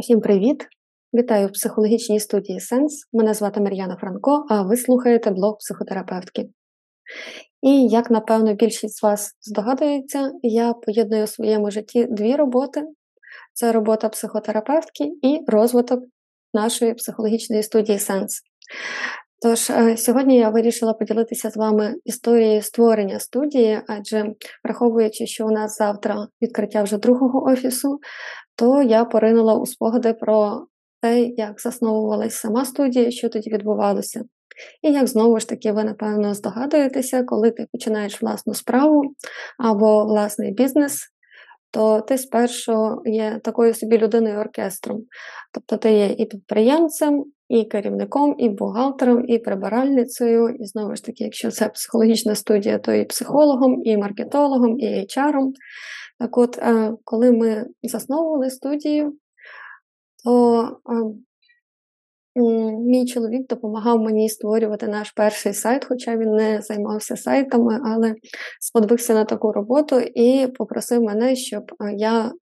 Всім привіт! Вітаю в психологічній студії Сенс. Мене звати Мар'яна Франко, а ви слухаєте блог психотерапевтки. І як, напевно, більшість з вас здогадується, я поєдную у своєму житті дві роботи: це робота психотерапевтки і розвиток нашої психологічної студії Сенс. Тож е, сьогодні я вирішила поділитися з вами історією створення студії, адже враховуючи, що у нас завтра відкриття вже другого офісу, то я поринула у спогади про те, як засновувалась сама студія, що тоді відбувалося. І як знову ж таки, ви, напевно, здогадуєтеся, коли ти починаєш власну справу або власний бізнес, то ти спершу є такою собі людиною оркестром. Тобто ти є і підприємцем, і керівником, і бухгалтером, і прибиральницею, і знову ж таки, якщо це психологічна студія, то і психологом, і маркетологом, і HR-ом. Так от, е, коли ми засновували студію, то е, мій чоловік допомагав мені створювати наш перший сайт, хоча він не займався сайтами, але сподобався на таку роботу і попросив мене, щоб е, я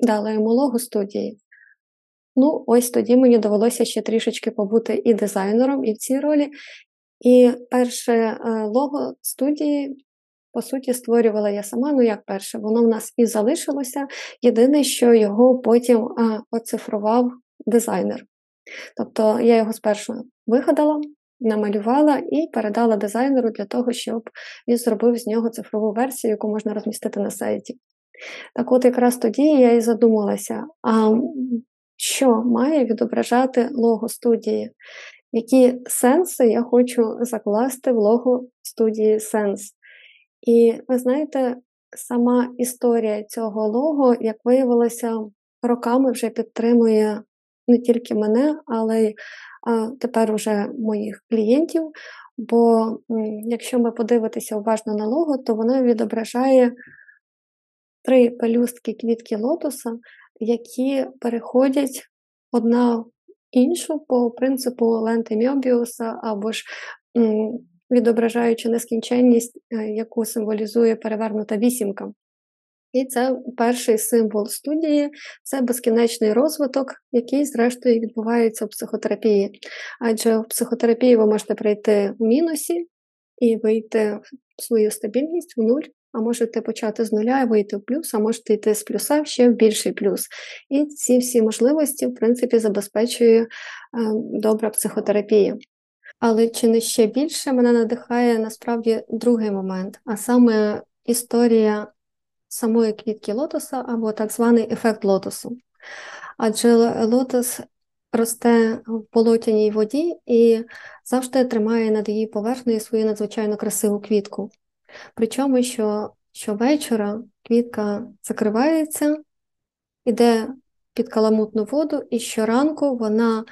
дала йому лого студії. Ну, ось тоді мені довелося ще трішечки побути і дизайнером, і в цій ролі. І перше лого студії по суті, створювала я сама, ну як перше, воно в нас і залишилося. Єдине, що його потім а, оцифрував дизайнер. Тобто я його спершу вигадала, намалювала і передала дизайнеру для того, щоб він зробив з нього цифрову версію, яку можна розмістити на сайті. Так от якраз тоді я і задумалася, а що має відображати лого студії? Які сенси я хочу закласти в лого студії Сенс? І ви знаєте, сама історія цього лого, як виявилося, роками вже підтримує не тільки мене, але й тепер уже моїх клієнтів. Бо якщо ми подивитися уважно на лого, то воно відображає три пелюстки квітки лотоса, які переходять одна в іншу по принципу ленти Мьобіуса або ж відображаючи нескінченність, е, яку символізує перевернута вісімка. І це перший символ студії це безкінечний розвиток, який, зрештою, відбувається у психотерапії. Адже в психотерапії ви можете прийти в мінусі і вийти в свою стабільність в нуль, а можете почати з нуля і вийти в плюс, а можете йти з плюса ще в більший плюс. І ці всі можливості, в принципі, забезпечує е, добра психотерапія. Але чи не ще більше мене надихає насправді другий момент, а саме історія самої квітки лотоса або так званий ефект лотосу. Адже лотос росте в полотяній воді і завжди тримає над її поверхнею свою надзвичайно красиву квітку. Причому, що щовечора квітка закривається, іде під каламутну воду, і щоранку вона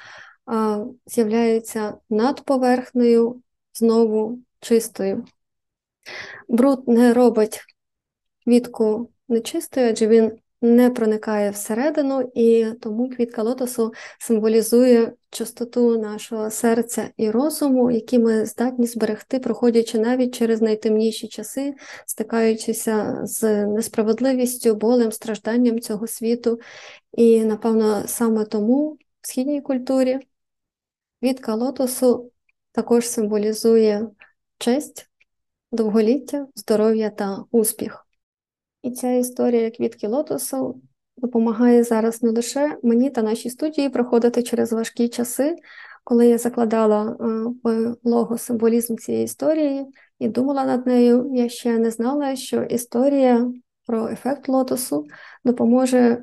з'являється над поверхнею знову чистою. Бруд не робить квітку нечистою, адже він не проникає всередину, і тому квітка лотосу символізує чистоту нашого серця і розуму, які ми здатні зберегти, проходячи навіть через найтемніші часи, стикаючися з несправедливістю, болем, стражданням цього світу. І, напевно, саме тому в східній культурі Квітка лотосу також символізує честь, довголіття, здоров'я та успіх. І ця історія квітки лотосу допомагає зараз не лише мені та нашій студії проходити через важкі часи, коли я закладала е, в лого символізм цієї історії і думала над нею, я ще не знала, що історія про ефект лотосу допоможе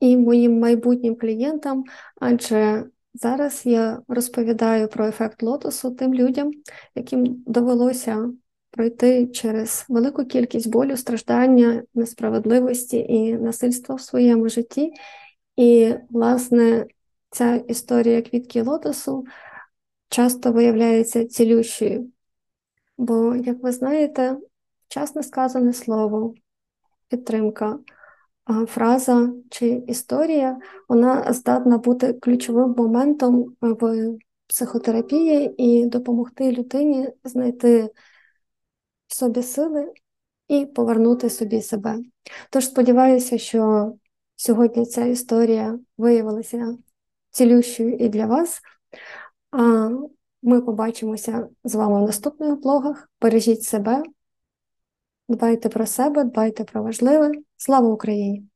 і моїм майбутнім клієнтам, адже Зараз я розповідаю про ефект лотосу тим людям, яким довелося пройти через велику кількість болю, страждання, несправедливості і насильства в своєму житті. І, власне, ця історія квітки лотосу часто виявляється цілющою. Бо, як ви знаєте, вчасно сказане слово, підтримка фраза чи історія, вона здатна бути ключовим моментом в психотерапії і допомогти людині знайти в собі сили і повернути собі себе. Тож сподіваюся, що сьогодні ця історія виявилася цілющою і для вас. А ми побачимося з вами в наступних блогах. Бережіть себе, дбайте про себе, дбайте про важливе. Слава Україні!